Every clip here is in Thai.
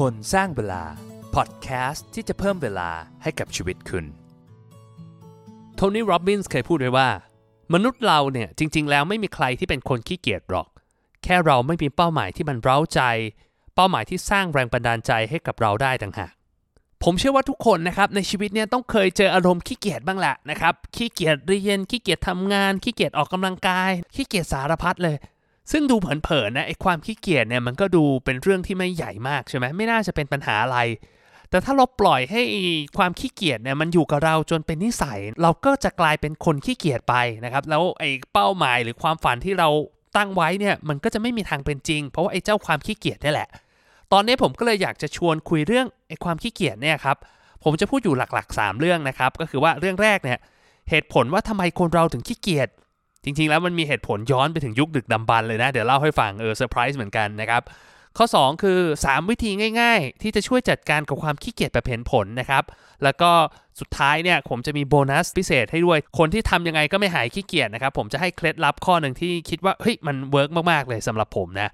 คนสร้างเวลา พอดแคสต์ที่จะเพิ่มเวลาให้กับชีวิตคุณโทนี่โรบบินส์เคยพูดไว้ว่า มนุษย์เราเนี่ยจริง ๆ แล้วไม่มีใครที่เป็นคนขี้เกียจหรอก แค่เราไม่มีเป้าหมายที่มันเร้าใจ เป้าหมายที่สร้างแรงบันดาลใจให้กับเราได้ต่างหากผมเชื่อว่าทุกคนนะครับในชีวิตเนี่ยต้องเคยเจออารมณ์ขี้เกียจบ้างแหละนะครับขี้เกียจเรียนขี้เกียจทำงานขี้เกียจออกกำลังกายขี้เกียจสารพัดเลย ซึ่งดูเผินๆนะไอ้ความขี้เกียจเนี่ยมันก็ดูเป็นเรื่องที่ไม่ใหญ่มากใช่ไหมไม่น่าจะเป็นปัญหาอะไร แต่ถ้าเราปล่อยให้ความขี้เกียจเนี่ยมันอยู่กับเราจนเป็นนิสัย เราก็จะกลายเป็นคนขี้เกียจไปนะครับ แล้วไอ้เป้าหมายหรือความฝันที่เราตั้งไว้เนี่ยมันก็จะไม่มีทางเป็นจริง เพราะว่าไอ้เจ้าความขี้เกียจนี่แหละ ตอนนี้ผมก็เลยอยากจะชวนคุยเรื่องไอ้ความขี้เกียจเนี่ยครับผมจะพูดอยู่หลักๆ 3 เรื่องนะครับก็คือว่าเรื่องแรกเนี่ยเหตุผลว่าทำไมคนเราถึงขี้เกียจ จริง ๆ แล้วมันมีเหตุผลย้อนไปถึงยุคดึกดำบรรพ์เลยนะ เดี๋ยวเล่าให้ฟังเออเซอร์ไพรส์เหมือนกันนะครับข้อ 2 คือ 3 วิธีง่าย ๆ ที่จะช่วยจัดการกับความขี้เกียจแบบเห็นผลนะครับ แล้วก็สุดท้ายเนี่ยผมจะมีโบนัสพิเศษให้ด้วย คนที่ทำยังไงก็ไม่หายขี้เกียจนะครับ ผมจะให้เคล็ดลับข้อหนึ่งที่คิดว่าเฮ้ยมัน work มากๆเลยสำหรับผมนะ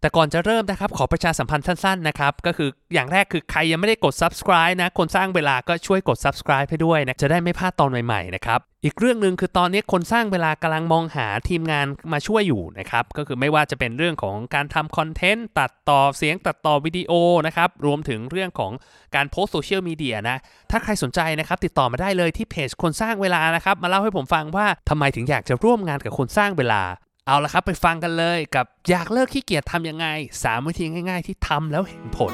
แต่ก่อนจะเริ่มนะครับ ขอประชาสัมพันธ์สั้นๆนะครับ ก็คืออย่างแรกคือใครยังไม่ได้กด subscribe นะ คนสร้างเวลาก็ช่วยกด subscribe ให้ด้วยนะ จะได้ไม่พลาดตอนใหม่ๆนะครับ อีกเรื่องหนึ่งคือตอนนี้คนสร้างเวลากำลังมองหาทีมงานมาช่วยอยู่นะครับ ก็คือไม่ว่าจะเป็นเรื่องของการทำคอนเทนต์ ตัดต่อเสียงตัดต่อวิดีโอนะครับ รวมถึงเรื่องของการโพสโซเชียลมีเดียนะ ถ้าใครสนใจนะครับติดต่อมาได้เลยที่เพจคนสร้างเวลานะครับ มาเล่าให้ผมฟังว่าทำไมถึงอยากจะร่วมงานกับคนสร้างเวลา เอาละครับไปฟังกันเลยกับอยากเลิกขี้เกียจทำยังไง 3 วิธีง่าย ๆ ที่ทำแล้วเห็นผล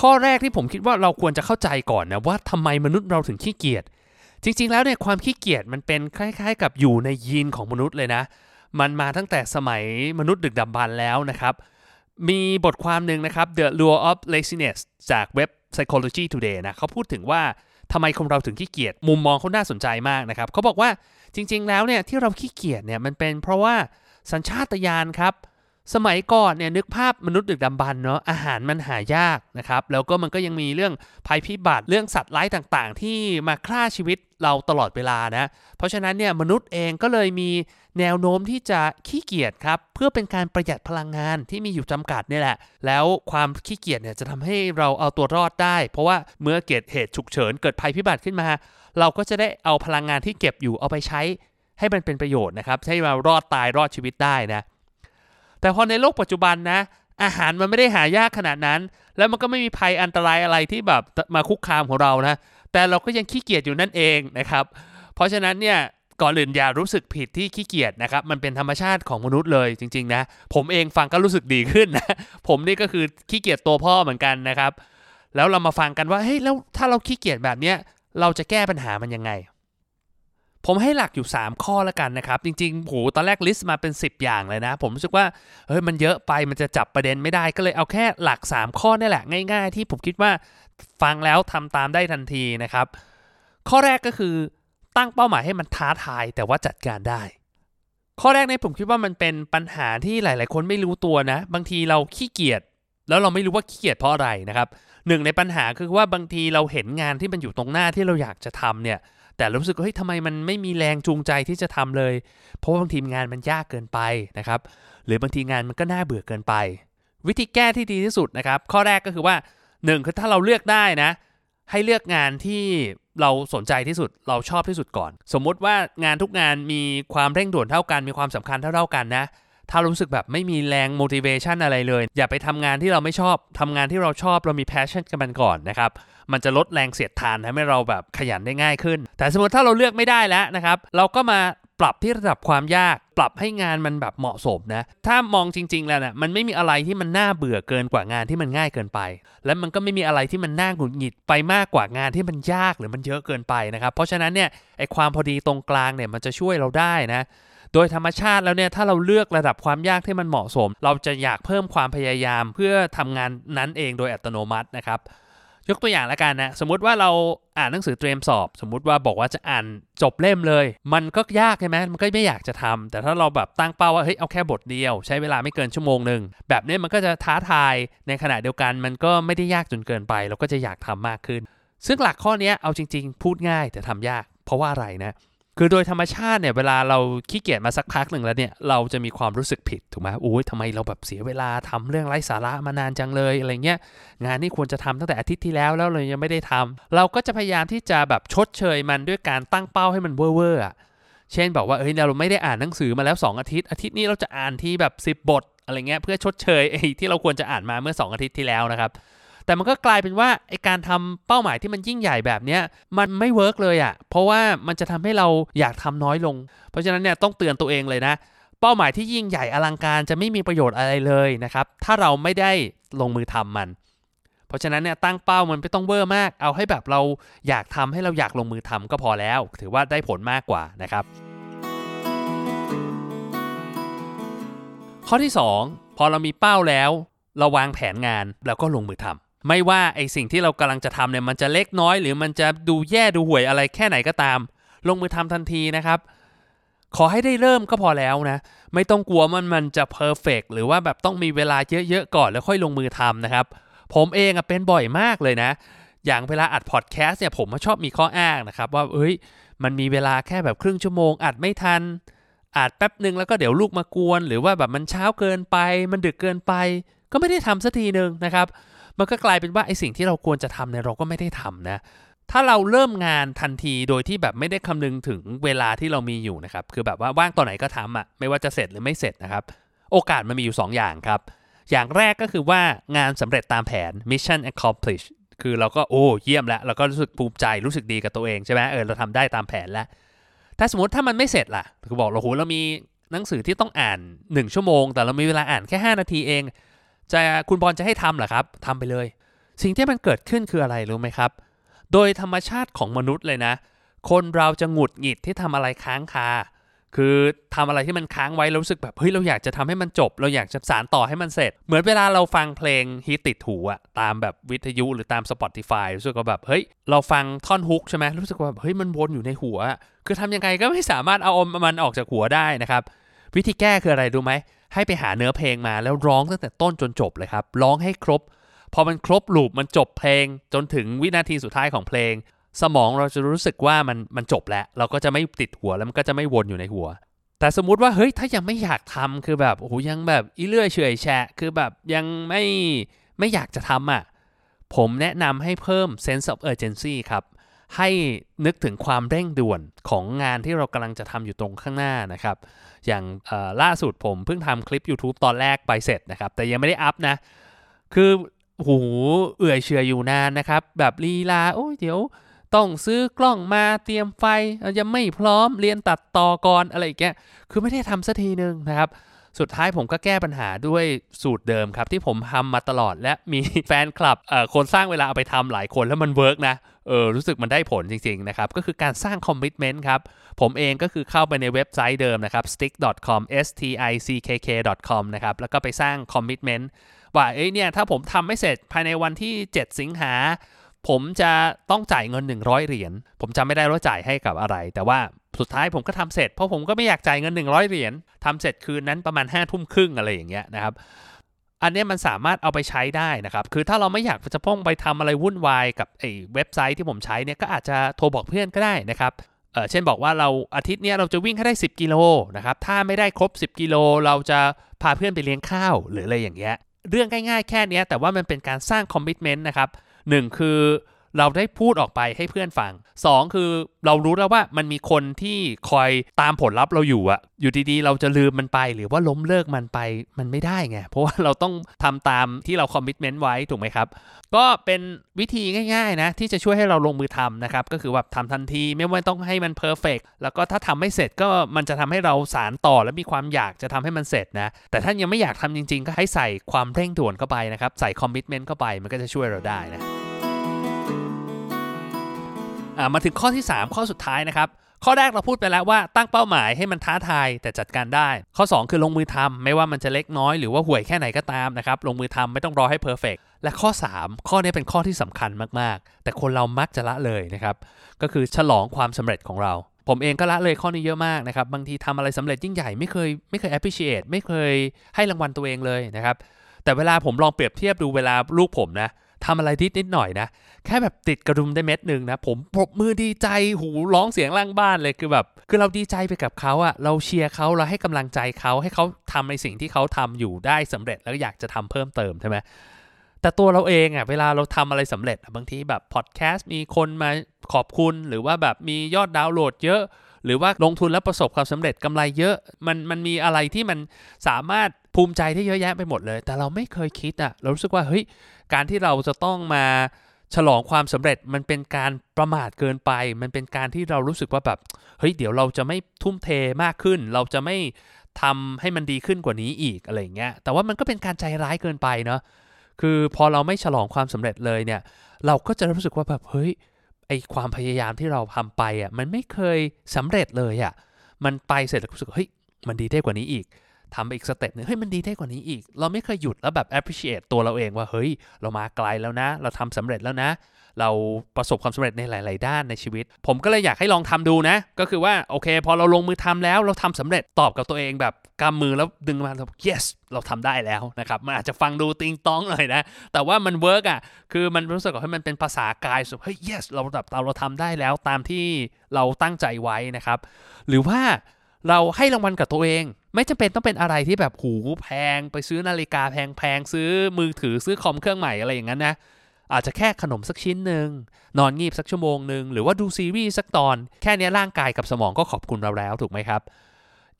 ข้อแรกที่ผมคิดว่าเราควรจะเข้าใจก่อนนะว่าทำไมมนุษย์เราถึงขี้เกียจ จริง ๆ แล้วเนี่ยความขี้เกียจมันเป็นคล้าย ๆ กับอยู่ในยีนของมนุษย์เลยนะ มันมาตั้งแต่สมัยมนุษย์ดึกดำบรรแล้วนะครับ มีบทความหนึ่งนะครับ The Lure of Laziness จากเว็บ Psychology Today นะเขาพูดถึงว่าทำไมคนเราถึงขี้เกียจมุมมองเขาน่าสนใจมากนะครับเขาบอกว่า จริงๆแล้วเนี่ยที่เราขี้เกียจเนี่ยมันเป็นเพราะว่าสัญชาตญาณครับ สมัยก่อนเนี่ยนึกภาพมนุษย์ดึกดำบรรเนาะอาหารมันหายากนะครับแล้วก็มันก็ยังมีเรื่องภัยพิบัติเรื่องสัตว์ร้ายต่างๆ ที่มาฆ่าชีวิตเราตลอดเวลานะเพราะฉะนั้นเนี่ยมนุษย์เองก็เลยมีแนวโน้มที่จะขี้เกียจครับเพื่อเป็นการประหยัดพลังงานที่มีอยู่จำกัดนี่แหละ แล้วความขี้เกียจเนี่ยจะทำให้เราเอาตัวรอดได้ เพราะว่าเมื่อเกิดเหตุฉุกเฉินเกิดภัยพิบัติขึ้นมา เราก็จะได้เอาพลังงานที่เก็บอยู่เอาไปใช้ให้มันเป็นประโยชน์นะครับให้เรารอดตายรอดชีวิตได้นะ แต่พอในโลกปัจจุบันนะ อาหารมันไม่ได้หายากขนาดนั้น แล้วมันก็ไม่มีภัยอันตรายอะไรที่แบบมาคุกคามของเรานะ แต่เราก็ยังขี้เกียจอยู่นั่นเองนะครับ เพราะฉะนั้นเนี่ยก่อนอื่นอย่ารู้สึกผิดที่ขี้เกียจนะครับ มันเป็นธรรมชาติของมนุษย์เลยจริงๆนะ ผมเองฟังก็รู้สึกดีขึ้นนะ ผมนี่ก็คือขี้เกียจตัวพ่อเหมือนกันนะครับ แล้วเรามาฟังกันว่า เฮ้ย แล้วถ้าเราขี้เกียจแบบเนี้ย เราจะแก้ปัญหามันยังไง ผมให้หลักอยู่ 3 ข้อแล้วกันนะครับ จริงๆโหตอนแรกลิสต์มาเป็น 10 อย่างเลยนะ ผมรู้สึกว่าเฮ้ยมันเยอะไปมันจะจับประเด็นไม่ได้ก็เลยเอาแค่หลัก 3 ข้อนี่แหละ ง่าย ๆ ที่ผมคิดว่าฟังแล้วทำตามได้ทันทีนะครับ ข้อแรกก็คือตั้งเป้าหมายให้มันท้าทายแต่ว่าจัดการได้ ข้อแรกในผมคิดว่ามันเป็นปัญหาที่หลาย ๆ คนไม่รู้ตัวนะ บางทีเราขี้เกียจแล้วเราไม่รู้ว่าขี้เกียจเพราะอะไรนะครับ หนึ่งในปัญหาคือว่าบางทีเราเห็นงานที่มันอยู่ตรงหน้าที่เราอยากจะทำเนี่ย แต่รู้สึกว่าเฮ้ยทำไมมันไม่มีแรงจูงใจที่จะทำเลย เพราะว่าบางทีงานมันยากเกินไปนะครับ หรือบางทีงานมันก็น่าเบื่อเกินไป วิธีแก้ที่ดีที่สุดนะครับ ข้อแรกก็คือว่าหนึ่งคือถ้าเราเลือกได้นะ ให้เลือกงานที่เราสนใจที่สุดเราชอบที่สุดก่อน สมมุติว่างานทุกงานมีความเร่งด่วนเท่ากันมีความสำคัญเท่าๆกันนะ ถ้ารู้สึกแบบไม่มีแรง motivation อะไรเลย อย่าไปทำงานที่เราไม่ชอบทำงานที่เราชอบเรามี passion กันมันก่อนนะครับมันจะลดแรงเสียดทานทำให้เราแบบขยันได้ง่ายขึ้น แต่สมมติถ้าเราเลือกไม่ได้แล้วนะครับ เราก็มาปรับที่ระดับความยาก ปรับให้งานมันแบบเหมาะสมนะ ถ้ามองจริง ๆ แล้วนะมันไม่มีอะไรที่มันน่าเบื่อเกินกว่างานที่มันง่ายเกินไป และมันก็ไม่มีอะไรที่มันน่าหงุดหงิดไปมากกว่างานที่มันยากหรือมันเยอะเกินไปนะครับ เพราะฉะนั้นเนี่ยไอความพอดีตรงกลางเนี่ยมันจะช่วยเราได้นะ โดยธรรมชาติแล้วเนี่ยถ้าเราเลือกระดับความยากที่มันเหมาะสม เราจะอยากเพิ่มความพยายามเพื่อทำงานนั้นเองโดยอัตโนมัตินะครับยกตัวอย่างละกันนะสมมุติว่าเราอ่านหนังสือเตรียมสอบ สมมุติว่าบอกว่าจะอ่านจบเล่มเลย มันก็ยากใช่ไหมมันก็ไม่อยากจะทำแต่ถ้าเราแบบตั้งเป้าว่าเฮ้ยเอาแค่บทเดียว ใช้เวลาไม่เกินชั่วโมงหนึ่งแบบนี้มันก็จะท้าทายในขณะเดียวกัน มันก็ไม่ได้ยากจนเกินไป เราก็จะอยากทำมากขึ้น ซึ่งหลักข้อนี้เอาจริง ๆ พูดง่ายแต่ทำยาก เพราะว่าอะไรนะ คือโดยธรรมชาติเนี่ยเวลาเราขี้เกียจมาสักพักหนึ่งแล้วเนี่ยเราจะมีความรู้สึกผิดถูกไหมโอ้ยทำไมเราแบบเสียเวลาทำเรื่องไร้สาระมานานจังเลยอะไรเงี้ยงานนี่ควรจะทำตั้งแต่อาทิตย์ที่แล้วแล้วเลยยังไม่ได้ทำเราก็จะพยายามที่จะแบบชดเชยมันด้วยการตั้งเป้าให้มันเว่อร์อเช่นบอกว่าเอ้ยเราไม่ได้อ่านหนังสือมาแล้ว 2 อาทิตย์ อาทิตย์นี้เราจะอ่านที่แบบ 10 บทอะไรเงี้ยเพื่อชดเชยไอ้ที่เราควรจะอ่านมาเมื่อ 2 อาทิตย์ที่แล้วนะครับ แต่มันก็กลายเป็นว่าไอ้การทำเป้าหมายที่มันยิ่งใหญ่แบบเนี้ยมันไม่ work เลยอะ่ะเพราะว่ามันจะทำให้เราอยากทำน้อยลง เพราะฉะนั้นเนี่ยต้องเตือนตัวเองเลยนะ เป้าหมายที่ยิ่งใหญ่อลังการจะไม่มีประโยชน์อะไรเลยนะครับถ้าเราไม่ได้ลงมือทำมัน เพราะฉะนั้นเนี่ยตั้งเป้ามันไม่ต้องเวอร์มาก เอาให้แบบเราอยากทำให้เราอยากลงมือทำก็พอแล้ว ถือว่าได้ผลมากกว่านะครับ ข้อที่ 2 พอเรามีเป้าแล้วเราวางแผนงานแล้วก็ลงมือทำ ไม่ว่าไอสิ่งที่เรากำลังจะทำเนี่ยมันจะเล็กน้อย หรือมันจะดูแย่ดูห่วยอะไรแค่ไหนก็ตาม ลงมือทำทันทีนะครับ ขอให้ได้เริ่มก็พอแล้วนะ ไม่ต้องกลัวมันมันจะเพอร์เฟกหรือว่าแบบต้องมีเวลาเยอะๆก่อนแล้วค่อยลงมือทำนะครับ ผมเองอะเป็นบ่อยมากเลยนะ อย่างเวลาอัดพอดแคสต์เนี่ยผมชอบมีข้ออ้างนะครับ ว่าเอ้ย มันมีเวลาแค่แบบครึ่งชั่วโมง อัดไม่ทันอัดแป๊บหนึ่งแล้วก็เดี๋ยวลูกมากวน หรือว่าแบบมันเช้าเกินไป มันดึกเกินไป ก็ไม่ได้ทำสักทีหนึ่งนะครับ มันก็กลายเป็นว่าไอสิ่งที่เราควรจะทำเนี่ยเราก็ไม่ได้ทำนะถ้าเราเริ่มงานทันทีโดยที่แบบไม่ได้คำนึงถึงเวลาที่เรามีอยู่นะครับ คือแบบว่าว่างตอนไหนก็ทำอะ่ะ ไม่ว่าจะเสร็จหรือไม่เสร็จนะครับ โอกาสมันมีอยู่ 2 อย่างครับ อย่างแรกก็คือว่างานสำเร็จตามแผน mission accomplished คือเราก็โอ้เยี่ยมแล้วเราก็รู้สึกภูมิใจรู้สึกดีกับตัวเองใช่ไหมเออเราทำได้ตามแผนแล้ว ถ้าสมมติถ้ามันไม่เสร็จล่ะ คือบอกเราโหเรามีหนังสือที่ต้องอ่าน 1 ชั่วโมง แต่เรามีเวลาอ่านแค่ 5 นาทีเอง จะคุณบอลจะให้ทำเหรอครับทำไปเลย สิ่งที่มันเกิดขึ้นคืออะไรรู้ไหมครับ โดยธรรมชาติของมนุษย์เลยนะ คนเราจะหงุดหงิดที่ทำอะไรค้างคาคือทำอะไรที่มันค้างไว้รู้สึกแบบเฮ้ยเราอยากจะทำให้มันจบ เราอยากจะสารต่อให้มันเสร็จ เหมือนเวลาเราฟังเพลงฮิตติดหูอะตามแบบวิทยุหรือตาม Spotify รู้สึกว่าแบบเฮ้ยเราฟังท่อนฮุกใช่ไหมรู้สึกว่าเฮ้ยมันวนอยู่ในหัว คือทำยังไงก็ไม่สามารถเอาอมมันออกจากหัวได้นะครับ วิธีแก้คืออะไรดูไหม ให้ไปหาเนื้อเพลงมาแล้วร้องตั้งแต่ต้นจนจบเลยครับ ร้องให้ครบ พอมันครบลูปมันจบเพลง จนถึงวินาทีสุดท้ายของเพลง สมองเราจะรู้สึกว่ามันมันจบแล้ว เราก็จะไม่ติดหัวแล้วมันก็จะไม่วนอยู่ในหัว แต่สมมุติว่าเฮ้ยถ้ายังไม่อยากทำคือแบบโอ้โหยังแบบอีเลื่อยเฉยแฉะคือแบบยังไม่ไม่อยากจะทำอะผมแนะนำให้เพิ่ม sense of urgency ครับ ให้นึกถึงความเร่งด่วนของงานที่เรากำลังจะทำอยู่ตรงข้างหน้านะครับ อย่างล่าสุดผมเพิ่งทำคลิป YouTube ตอนแรกไปเสร็จนะครับ แต่ยังไม่ได้อัพนะ คือโหเอื่อยเฉื่อยออยู่นานนะครับ แบบลีลา โอ้เดี๋ยวต้องซื้อกล้องมาเตรียมไฟยังไม่พร้อมเรียนตัดต่อก่อนอะไรก็คือไม่ได้ทำสักทีนึงนะครับ สุดท้ายผมก็แก้ปัญหาด้วยสูตรเดิมครับ ที่ผมทำมาตลอดและมีแฟนคลับคนสร้างเวลาเอาไปทำหลายคนแล้วมัน work นะเออรู้สึกมันได้ผลจริงๆนะครับ ก็คือการสร้าง commitment ครับ ผมเองก็คือเข้าไปในเว็บไซต์เดิมนะครับ stickk.com s t i c k k.com นะครับ แล้วก็ไปสร้างคอมมิชเมนต์ว่าเอ้ยเนี่ย ถ้าผมทำไม่เสร็จภายในวันที่ 7 สิงหา ผมจะต้องจ่ายเงิน 100 เหรียญ ผมจำไม่ได้ว่าจ่ายให้กับอะไร แต่ว่า สุดท้ายผมก็ทำเสร็จเพราะผมก็ไม่อยากจ่ายเงิน 100 เหรียญทำเสร็จคืนนั้นประมาณ5้าทุ่มครึ่งอะไรอย่างเงี้ยนะครับอันนี้มันสามารถเอาไปใช้ได้นะครับ คือถ้าเราไม่อยากจะพ้องไปทำอะไรวุ่นวายกับไอ้เว็บไซต์ที่ผมใช้เนี่ยก็อาจจะโทรบอกเพื่อนก็ได้นะครับเออเช่นบอกว่าเราอาทิตย์นี้เราจะวิ่งให้ได้ 10 กิโลนะครับ ถ้าไม่ได้ครบ 10 กิโลเราจะพาเพื่อนไปเลี้ยงข้าวหรืออะไรอย่างเงี้ย เรื่องง่ายๆแค่นี้แต่ว่ามันเป็นการสร้าง commitment นะครับหนึ่งคือ เราได้พูดออกไปให้เพื่อนฟัง 2 คือเรารู้แล้วว่ามันมีคนที่คอยตามผลลัพธ์เราอยู่อะอยู่ดีๆ เราจะลืมมันไปหรือว่าล้มเลิกมันไปมันไม่ได้ไง เพราะว่าเราต้องทำตามที่เรา commitment ไว้ถูกไหมครับ ก็เป็นวิธีง่ายๆนะที่จะช่วยให้เราลงมือทำนะครับ ก็คือแบบทำทันทีไม่ว่าต้องให้มัน perfect แล้วก็ถ้าทำไม่เสร็จก็มันจะทำให้เราสานต่อและมีความอยากจะทำให้มันเสร็จนะ แต่ถ้ายังไม่อยากทำจริง ๆ ก็ให้ใส่ความเร่งด่วนเข้าไปนะครับ ใส่ commitment เข้าไปมันก็จะช่วยเราได้นะ มาถึงข้อที่ 3 ข้อสุดท้ายนะครับ ข้อแรกเราพูดไปแล้วว่าตั้งเป้าหมายให้มันท้าทายแต่จัดการได้ ข้อ 2 คือลงมือทำไม่ว่ามันจะเล็กน้อยหรือว่าห่วยแค่ไหนก็ตามนะครับลงมือทำไม่ต้องรอให้ perfectและข้อ 3 ข้อนี้เป็นข้อที่สำคัญมากๆ แต่คนเรามักจะละเลยนะครับก็คือฉลองความสำเร็จของเราผมเองก็ละเลยข้อนี้เยอะมากนะครับ บางทีทำอะไรสำเร็จยิ่งใหญ่ไม่เคยไม่เคย appreciate ไม่เคยให้รางวัลตัวเองเลยนะครับ แต่เวลาผมลองเปรียบเทียบดูเวลาลูกผมนะ ทำอะไรนิดนิดหน่อยนะ แค่แบบติดกระดุมได้เม็ดหนึ่งนะ ผมปรบมือดีใจหูร้องเสียงล่างบ้านเลยคือแบบ คือเราดีใจไปกับเขาอะเราเชียร์เขาเราให้กำลังใจเขาให้เขาทำในสิ่งที่เขาทำอยู่ได้สำเร็จแล้วอยากจะทำเพิ่มเติมใช่ไหมแต่ตัวเราเองอะเวลาเราทำอะไรสำเร็จบางทีแบบพอดแคสต์มีคนมาขอบคุณหรือว่าแบบมียอดดาวน์โหลดเยอะหรือว่าลงทุนแล้วประสบความสำเร็จกำไรเยอะ มันมันมีอะไรที่มันสามารถภูมิใจได้เยอะแยะไปหมดเลย แต่เราไม่เคยคิดอะเรารู้สึกว่าเฮ้ย การที่เราจะต้องมาฉลองความสำเร็จมันเป็นการประมาทเกินไป มันเป็นการที่เรารู้สึกว่าแบบเฮ้ยเดี๋ยวเราจะไม่ทุ่มเทมากขึ้น เราจะไม่ทำให้มันดีขึ้นกว่านี้อีกอะไรเงี้ยแต่ว่ามันก็เป็นการใจร้ายเกินไปเนาะคือพอเราไม่ฉลองความสำเร็จเลยเนี่ย เราก็จะรู้สึกว่าแบบเฮ้ยไอความพยายามที่เราทำไปอะมันไม่เคยสำเร็จเลยอะมันไปเสร็จแล้วรู้สึกเฮ้ยมันดีได้กว่านี้อีก ทำไปอีกสเต็ปหนึ่งเฮ้ยมันดีได้กว่านี้อีก เราไม่เคยหยุดแล้วแบบ appreciate ตัวเราเองว่าเฮ้ย เรามาไกลแล้วนะ เราทำสำเร็จแล้วนะ เราประสบความสำเร็จในหลาย ๆ ด้านในชีวิต ผมก็เลยอยากให้ลองทำดูนะ ก็คือว่าโอเค พอเราลงมือทำแล้วเราทำสำเร็จตอบกับตัวเองแบบกำมือแล้วดึงมาแล้ว yes เราทำได้แล้วนะครับมันอาจจะฟังดูติงต๊องหน่อยนะ แต่ว่ามัน work อะคือมันรู้สึกว่าให้มันเป็นภาษากายสุดเฮ้ย yes เราแบบเราเราทำได้แล้วตามที่เราตั้งใจไว้นะครับ หรือว่า เราให้รางวัลกับตัวเอง ไม่จำเป็นต้องเป็นอะไรที่แบบโหแพง ไปซื้อนาฬิกาแพงๆซื้อมือถือซื้อคอมเครื่องใหม่อะไรอย่างนั้นนะอาจจะแค่ขนมสักชิ้นหนึ่งนอนงีบสักชั่วโมงหนึ่งหรือว่าดูซีรีส์สักตอนแค่นี้ร่างกายกับสมองก็ขอบคุณเราแล้วถูกไหมครับ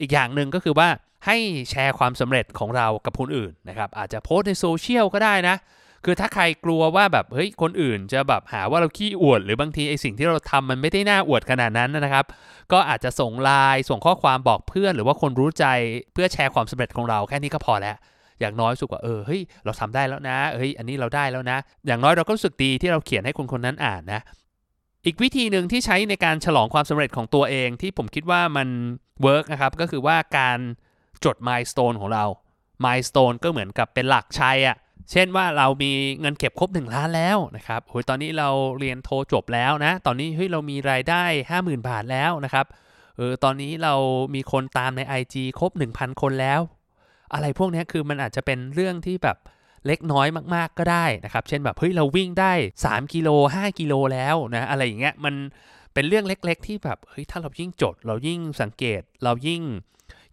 อีกอย่างหนึ่งก็คือว่าให้แชร์ความสำเร็จของเรากับคนอื่นนะครับอาจจะโพสในโซเชียลก็ได้นะ คือถ้าใครกลัวว่าแบบเฮ้ยคนอื่นจะแบบหาว่าเราขี้อวด หรือบางทีไอสิ่งที่เราทำมันไม่ได้น่าอวดขนาดนั้นนะครับ ก็อาจจะส่งไลน์ส่งข้อความบอกเพื่อน หรือว่าคนรู้ใจเพื่อแชร์ความสำเร็จของเราแค่นี้ก็พอแล้วอย่างน้อยสุดว่าเออเฮ้ยเราทำได้แล้วนะเฮ้ยอันนี้เราได้แล้วนะ อย่างน้อยเราก็รู้สึกดีที่เราเขียนให้คนคนนั้นอ่านนะ อีกวิธีหนึ่งที่ใช้ในการฉลองความสำเร็จของตัวเองที่ผมคิดว่ามัน work นะครับก็คือว่าการจด milestone ของเรา milestone ก็เหมือนกับเป็นหลักชัยอะ เช่นว่าเรามีเงินเก็บครบ 1 ล้านแล้วนะครับโอ้ยตอนนี้เราเรียนโทจบแล้วนะ ตอนนี้เฮ้ยเรามีรายได้ 50,000 บาทแล้วนะครับ เออ ตอนนี้เรามีคนตามใน IG ครบ 1,000 คนแล้ว อะไรพวกนี้คือมันอาจจะเป็นเรื่องที่แบบเล็กน้อยมากๆก็ได้นะครับ เช่นแบบเฮ้ยเราวิ่งได้ 3 กิโล 5 กิโลแล้วนะ อะไรอย่างเงี้ย มันเป็นเรื่องเล็ก ๆ ที่แบบเฮ้ยถ้าเรายิ่งจด เรายิ่งสังเกต เรายิ่ง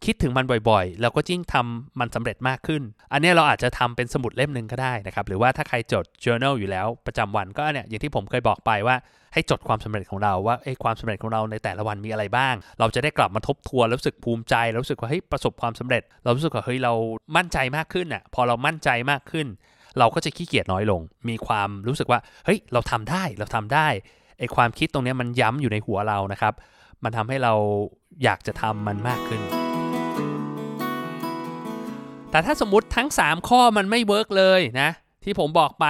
คิดถึงมันบ่อยๆ เราก็ยิ่งทำมันสำเร็จมากขึ้น อันนี้เราอาจจะทำเป็นสมุดเล่มหนึ่งก็ได้นะครับ หรือว่าถ้าใครจด journal อยู่แล้วประจำวันก็เนี่ยอย่างที่ผมเคยบอกไปว่าให้จดความสำเร็จของเราว่าไอ้ความสำเร็จของเราในแต่ละวันมีอะไรบ้าง เราจะได้กลับมาทบทวนรู้สึกภูมิใจรู้สึกว่าเฮ้ยประสบความสำเร็จ เรารู้สึกว่าเฮ้ยเรามั่นใจมากขึ้นอะพอเรามั่นใจมากขึ้น เราก็จะขี้เกียจน้อยลง มีความรู้สึกว่าเฮ้ยเราทำได้เราทำได้ไอ้ความคิดตรงนี้มันย้ำอยู่ในหัวเรานะครับ มันทำให้เราอยากจะทำมันมากขึ้น แต่ถ้าสมมติทั้ง 3 ข้อมันไม่ work เลยนะ ที่ผมบอกไป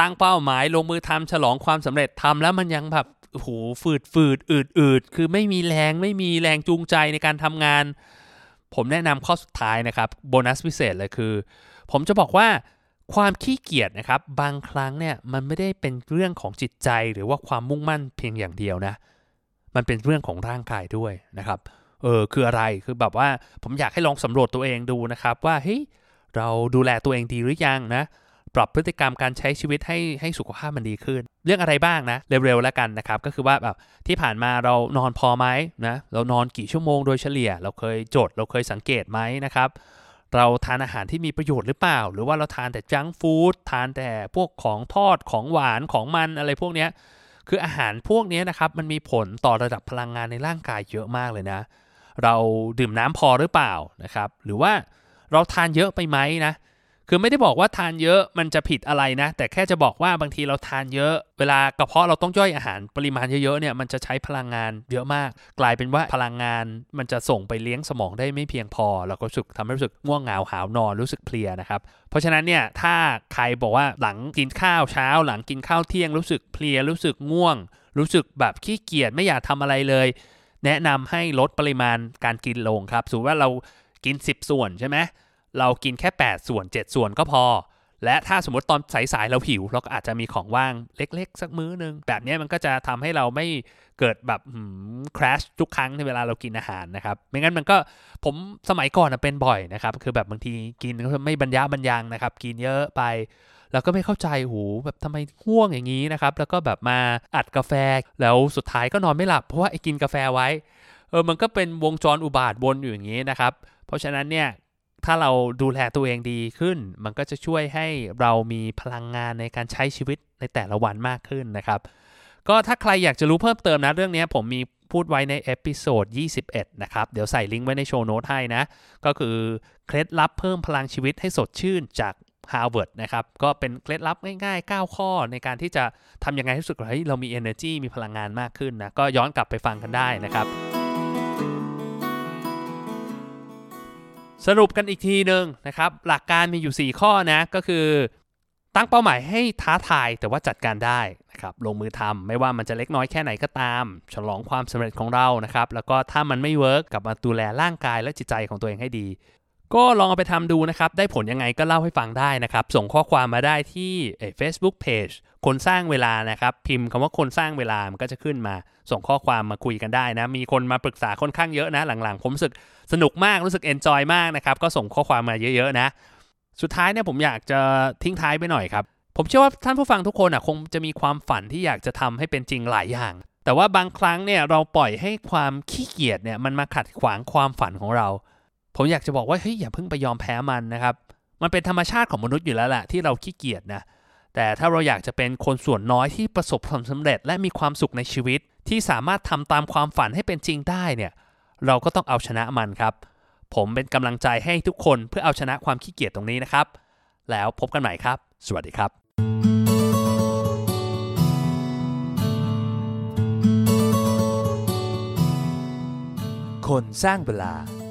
ตั้งเป้าหมายลงมือทำฉลองความสำเร็จทำแล้วมันยังแบบโอ้โหฝืดฝืดอืดอืดคือไม่มีแรงไม่มีแรงจูงใจในการทำงาน ผมแนะนำข้อสุดท้ายนะครับโบนัสพิเศษเลยคือ ผมจะบอกว่าความขี้เกียจนะครับ บางครั้งเนี่ยมันไม่ได้เป็นเรื่องของจิตใจหรือว่าความมุ่งมั่นเพียงอย่างเดียวนะ มันเป็นเรื่องของร่างกายด้วยนะครับ เออคืออะไรคือแบบว่าผมอยากให้ลองสำรวจตัวเองดูนะครับ ว่าเฮ้ยเราดูแลตัวเองดีหรือยังนะ ปรับพฤติกรรมการใช้ชีวิตให้ให้สุขภาพมันดีขึ้น เรื่องอะไรบ้างนะ เร็วๆแล้วกันนะครับ ก็คือว่าแบบที่ผ่านมาเรานอนพอไหมนะเรานอนกี่ชั่วโมงโดยเฉลี่ย เราเคยจด เราเคยสังเกตไหมนะครับเราทานอาหารที่มีประโยชน์หรือเปล่า หรือว่าเราทานแต่จังฟู้ดทานแต่พวกของทอดของหวานของมันอะไรพวกนี้คืออาหารพวกนี้นะครับมันมีผลต่อระดับพลังงานในร่างกายเยอะมากเลยนะ เราดื่มน้ำพอหรือเปล่านะครับ หรือว่าเราทานเยอะไปไหมนะ คือไม่ได้บอกว่าทานเยอะมันจะผิดอะไรนะ แต่แค่จะบอกว่าบางทีเราทานเยอะ เวลากระเพาะเราต้องย่อยอาหารปริมาณเยอะๆเนี่ยมันจะใช้พลังงานเยอะมาก กลายเป็นว่าพลังงานมันจะส่งไปเลี้ยงสมองได้ไม่เพียงพอ เราก็รู้สึกทำให้รู้สึกง่วงเหงาหาวนอนรู้สึกเพลียนะครับเพราะฉะนั้นเนี่ยถ้าใครบอกว่าหลังกินข้าวเช้า หลังกินข้าวเที่ยงรู้สึกเพลียรู้สึกง่วง รู้สึกแบบขี้เกียจไม่อยากทำอะไรเลย แนะนำให้ลดปริมาณการกินลงครับสมมติว่าเรากิน 10 ส่วนใช่ไหมเรากินแค่ 8 ส่วน 7 ส่วนก็พอ และถ้าสมมติตอนสายๆเราหิว เราก็อาจจะมีของว่างเล็กๆ สักมื้อนึง แบบนี้มันก็จะทำให้เราไม่เกิดแบบคราชทุกครั้งในเวลาเรากินอาหารนะครับ ไม่งั้นมันก็ผมสมัยก่อนเป็นบ่อยนะครับ คือแบบบางทีกินไม่บรรยะบรรยังนะครับ กินเยอะไปแล้วก็ไม่เข้าใจโหแบบทำไมง่วงอย่างนี้นะครับ แล้วก็แบบมาอัดกาแฟ แล้วสุดท้ายก็นอนไม่หลับ เพราะว่าไอ้กินกาแฟไว้ เออ มันก็เป็นวงจรอุบาทว์วนอยู่อย่างนี้นะครับ เพราะฉะนั้นเนี่ย ถ้าเราดูแลตัวเองดีขึ้น มันก็จะช่วยให้เรามีพลังงานในการใช้ชีวิตในแต่ละวันมากขึ้นนะครับ ก็ถ้าใครอยากจะรู้เพิ่มเติมนะเรื่องนี้ผมมีพูดไว้ใน episode 21 นะครับ เดี๋ยวใส่ลิงก์ไว้ใน show note ให้นะ ก็คือเคล็ดลับเพิ่มพลังชีวิตให้สดชื่นจาก Harvard นะครับ ก็เป็นเคล็ดลับง่ายๆ 9 ข้อในการที่จะทำยังไงให้รู้สึกว่าเฮ้ยเรามี energy มีพลังงานมากขึ้นนะ ก็ย้อนกลับไปฟังกันได้นะครับ สรุปกันอีกทีหนึ่งนะครับ หลักการมีอยู่ 4 ข้อนะ ก็คือ ตั้งเป้าหมายให้ท้าทายแต่ว่าจัดการได้นะครับลงมือทำไม่ว่ามันจะเล็กน้อยแค่ไหนก็ตาม ฉลองความสำเร็จของเรานะครับ แล้วก็ถ้ามันไม่ work กลับมาดูแลร่างกายและจิตใจของตัวเองให้ดี ก็ลองเอาไปทำดูนะครับ ได้ผลยังไงก็เล่าให้ฟังได้นะครับ ส่งข้อความมาได้ที่เฟซบุ๊กเพจคนสร้างเวลานะครับ พิมพ์คำว่าคนสร้างเวลา มันก็จะขึ้นมา ส่งข้อความมาคุยกันได้นะ มีคนมาปรึกษาค่อนข้างเยอะนะ หลังๆ ผมรู้สึกสนุกมาก รู้สึก enjoy มากนะครับ ก็ส่งข้อความมาเยอะๆนะ สุดท้ายเนี่ยผมอยากจะทิ้งท้ายไปหน่อยครับ ผมเชื่อว่าท่านผู้ฟังทุกคนอะคงจะมีความฝันที่อยากจะทำให้เป็นจริงหลายอย่างแต่ว่าบางครั้งเนี่ยเราปล่อยให้ความขี้เกียจเนี่ยมันมาขัดขวางความฝันของเรา ผมอยากจะบอกว่าเฮ้ยอย่าเพิ่งไปยอมแพ้มันนะครับ มันเป็นธรรมชาติของมนุษย์อยู่แล้วแหละที่เราขี้เกียจนะแต่ถ้าเราอยากจะเป็นคนส่วนน้อยที่ประสบความสำเร็จ และมีความสุขในชีวิต ที่สามารถทำตามความฝันให้เป็นจริงได้เนี่ยเราก็ต้องเอาชนะมันครับ ผมเป็นกำลังใจให้ทุกคนเพื่อเอาชนะความขี้เกียจตรงนี้นะครับ แล้วพบกันใหม่ครับ สวัสดีครับคนสร้างเวลา